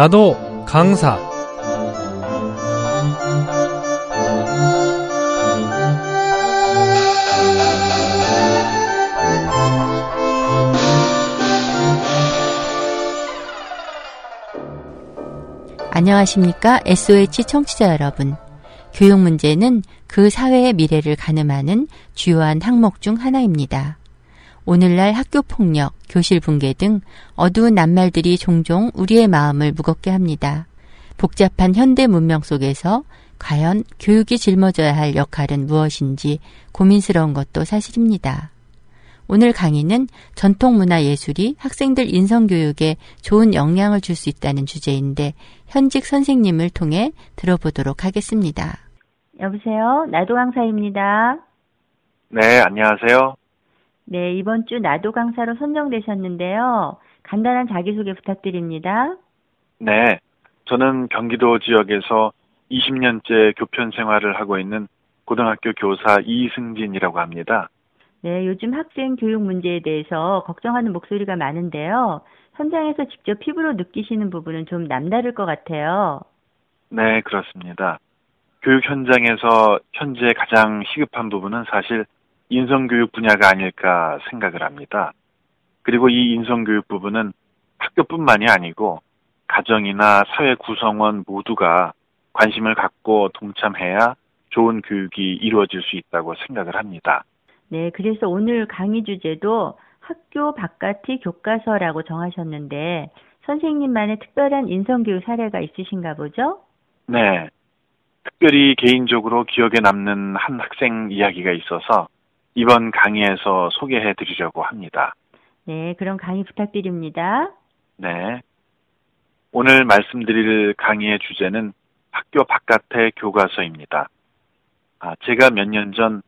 나도 강사 안녕하십니까 SOH 청취자 여러분. 교육 문제는 그 사회의 미래를 가늠하는 주요한 항목 중 하나입니다. 오늘날 학교 폭력, 교실 붕괴 등 어두운 낱말들이 종종 우리의 마음을 무겁게 합니다. 복잡한 현대 문명 속에서 과연 교육이 짊어져야 할 역할은 무엇인지 고민스러운 것도 사실입니다. 오늘 강의는 전통문화 예술이 학생들 인성교육에 좋은 영향을 줄 수 있다는 주제인데 현직 선생님을 통해 들어보도록 하겠습니다. 여보세요. 나도 강사입니다. 네, 안녕하세요. 네, 이번 주 나도 강사로 선정되셨는데요. 간단한 자기소개 부탁드립니다. 네, 저는 경기도 지역에서 20년째 교편 생활을 하고 있는 고등학교 교사 이승진이라고 합니다. 네, 요즘 학생 교육 문제에 대해서 걱정하는 목소리가 많은데요. 현장에서 직접 피부로 느끼시는 부분은 좀 남다를 것 같아요. 네, 그렇습니다. 교육 현장에서 현재 가장 시급한 부분은 사실 인성교육 분야가 아닐까 생각을 합니다. 그리고 이 인성교육 부분은 학교뿐만이 아니고 가정이나 사회 구성원 모두가 관심을 갖고 동참해야 좋은 교육이 이루어질 수 있다고 생각을 합니다. 네, 그래서 오늘 강의 주제도 학교 바깥의 교과서라고 정하셨는데 선생님만의 특별한 인성교육 사례가 있으신가 보죠? 네. 특별히 개인적으로 기억에 남는 한 학생 이야기가 있어서 이번 강의에서 소개해 드리려고 합니다. 네, 그럼 강의 부탁드립니다. 네. 오늘 말씀드릴 강의의 주제는 학교 바깥의 교과서입니다. 아, 제가 몇 년 전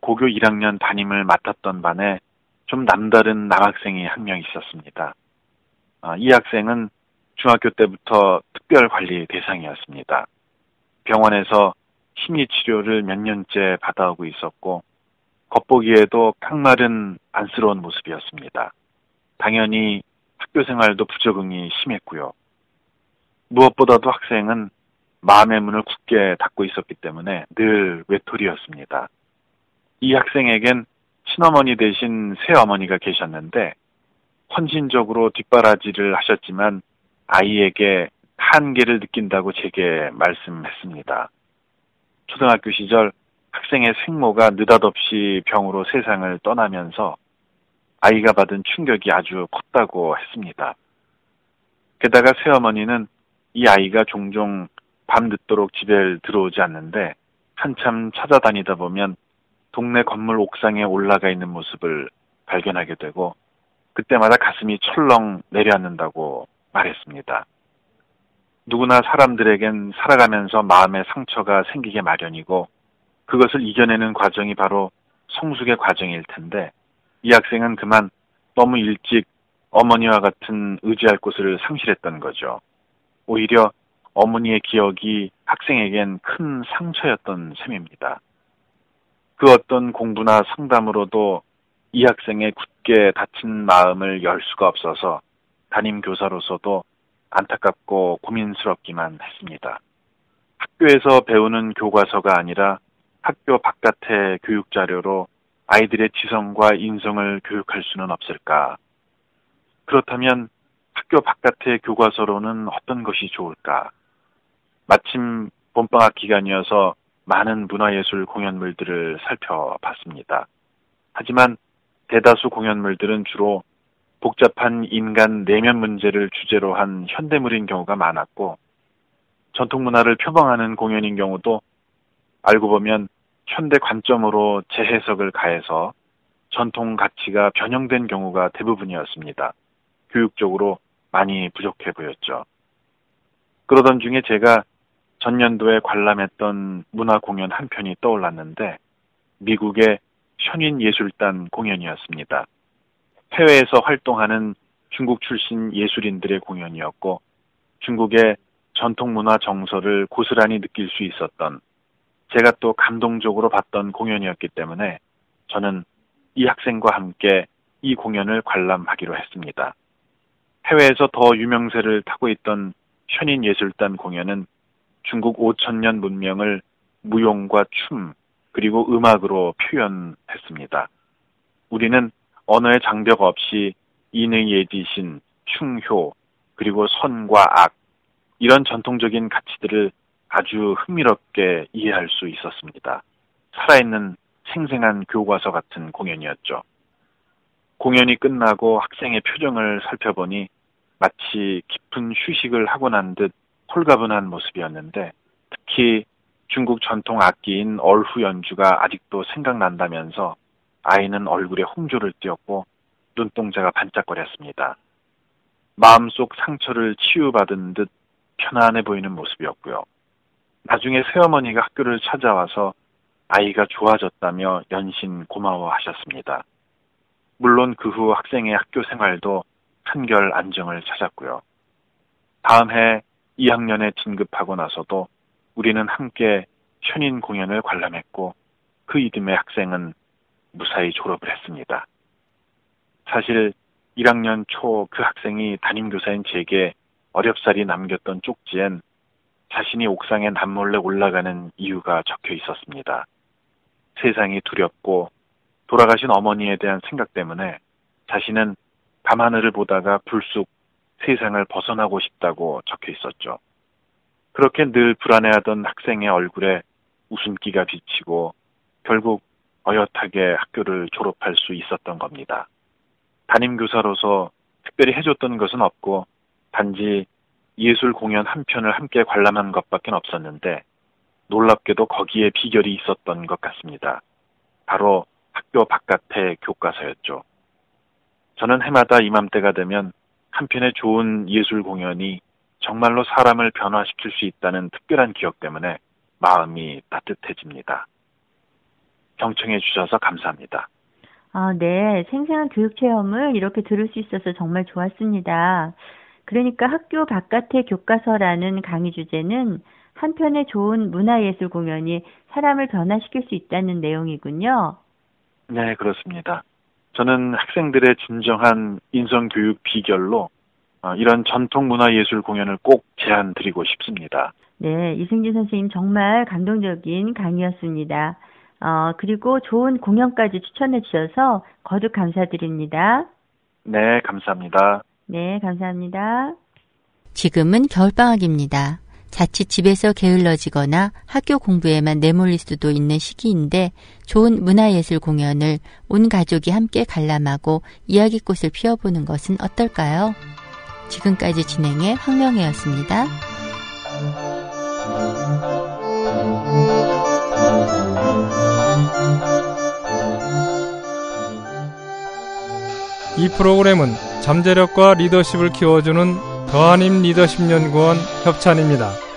고교 1학년 담임을 맡았던 반에 좀 남다른 남학생이 한 명 있었습니다. 아, 이 학생은 중학교 때부터 특별 관리 대상이었습니다. 병원에서 심리 치료를 몇 년째 받아오고 있었고 겉보기에도 깡마른 안쓰러운 모습이었습니다. 당연히 학교 생활도 부적응이 심했고요. 무엇보다도 학생은 마음의 문을 굳게 닫고 있었기 때문에 늘 외톨이였습니다. 이 학생에겐 친어머니 대신 새어머니가 계셨는데 헌신적으로 뒷바라지를 하셨지만 아이에게 한계를 느낀다고 제게 말씀했습니다. 초등학교 시절 학생의 생모가 느닷없이 병으로 세상을 떠나면서 아이가 받은 충격이 아주 컸다고 했습니다. 게다가 새어머니는 이 아이가 종종 밤늦도록 집에 들어오지 않는데 한참 찾아다니다 보면 동네 건물 옥상에 올라가 있는 모습을 발견하게 되고 그때마다 가슴이 철렁 내려앉는다고 말했습니다. 누구나 사람들에겐 살아가면서 마음의 상처가 생기게 마련이고 그것을 이겨내는 과정이 바로 성숙의 과정일 텐데 이 학생은 그만 너무 일찍 어머니와 같은 의지할 곳을 상실했던 거죠. 오히려 어머니의 기억이 학생에겐 큰 상처였던 셈입니다. 그 어떤 공부나 상담으로도 이 학생의 굳게 닫힌 마음을 열 수가 없어서 담임 교사로서도 안타깝고 고민스럽기만 했습니다. 학교에서 배우는 교과서가 아니라 학교 바깥의 교육 자료로 아이들의 지성과 인성을 교육할 수는 없을까? 그렇다면 학교 바깥의 교과서로는 어떤 것이 좋을까? 마침 봄방학 기간이어서 많은 문화예술 공연물들을 살펴봤습니다. 하지만 대다수 공연물들은 주로 복잡한 인간 내면 문제를 주제로 한 현대물인 경우가 많았고 전통 문화를 표방하는 공연인 경우도 알고 보면 현대 관점으로 재해석을 가해서 전통 가치가 변형된 경우가 대부분이었습니다. 교육적으로 많이 부족해 보였죠. 그러던 중에 제가 전년도에 관람했던 문화 공연 한 편이 떠올랐는데 미국의 현인 예술단 공연이었습니다. 해외에서 활동하는 중국 출신 예술인들의 공연이었고 중국의 전통 문화 정서를 고스란히 느낄 수 있었던 제가 또 감동적으로 봤던 공연이었기 때문에 저는 이 학생과 함께 이 공연을 관람하기로 했습니다. 해외에서 더 유명세를 타고 있던 현인 예술단 공연은 중국 5천년 문명을 무용과 춤 그리고 음악으로 표현했습니다. 우리는 언어의 장벽 없이 인의 예지신, 충효, 그리고 선과 악 이런 전통적인 가치들을 아주 흥미롭게 이해할 수 있었습니다. 살아있는 생생한 교과서 같은 공연이었죠. 공연이 끝나고 학생의 표정을 살펴보니 마치 깊은 휴식을 하고 난 듯 홀가분한 모습이었는데 특히 중국 전통 악기인 얼후 연주가 아직도 생각난다면서 아이는 얼굴에 홍조를 띄었고 눈동자가 반짝거렸습니다. 마음속 상처를 치유받은 듯 편안해 보이는 모습이었고요. 나중에 새어머니가 학교를 찾아와서 아이가 좋아졌다며 연신 고마워하셨습니다. 물론 그 후 학생의 학교 생활도 한결 안정을 찾았고요. 다음 해 2학년에 진급하고 나서도 우리는 함께 현인 공연을 관람했고 그 이듬해 학생은 무사히 졸업을 했습니다. 사실 1학년 초 그 학생이 담임교사인 제게 어렵사리 남겼던 쪽지엔 자신이 옥상에 남몰래 올라가는 이유가 적혀 있었습니다. 세상이 두렵고 돌아가신 어머니에 대한 생각 때문에 자신은 밤하늘을 보다가 불쑥 세상을 벗어나고 싶다고 적혀 있었죠. 그렇게 늘 불안해하던 학생의 얼굴에 웃음기가 비치고 결국 어엿하게 학교를 졸업할 수 있었던 겁니다. 담임교사로서 특별히 해줬던 것은 없고 단지 예술 공연 한 편을 함께 관람한 것밖에 없었는데 놀랍게도 거기에 비결이 있었던 것 같습니다. 바로 학교 바깥의 교과서였죠. 저는 해마다 이맘때가 되면 한편의 좋은 예술 공연이 정말로 사람을 변화시킬 수 있다는 특별한 기억 때문에 마음이 따뜻해집니다. 경청해 주셔서 감사합니다. 아, 네. 생생한 교육 체험을 이렇게 들을 수 있어서 정말 좋았습니다. 그러니까 학교 바깥의 교과서라는 강의 주제는 한편의 좋은 문화예술 공연이 사람을 변화시킬 수 있다는 내용이군요. 네, 그렇습니다. 저는 학생들의 진정한 인성교육 비결로 어, 이런 전통 문화예술 공연을 꼭 제안 드리고 싶습니다. 네, 이승진 선생님 정말 감동적인 강의였습니다. 어, 그리고 좋은 공연까지 추천해 주셔서 거듭 감사드립니다. 네, 감사합니다. 네, 감사합니다. 지금은 겨울방학입니다. 자칫 집에서 게을러지거나 학교 공부에만 내몰릴 수도 있는 시기인데 좋은 문화예술 공연을 온 가족이 함께 관람하고 이야기꽃을 피워보는 것은 어떨까요? 지금까지 진행해 황명혜였습니다. 이 프로그램은 잠재력과 리더십을 키워주는 더한임 리더십 연구원 협찬입니다.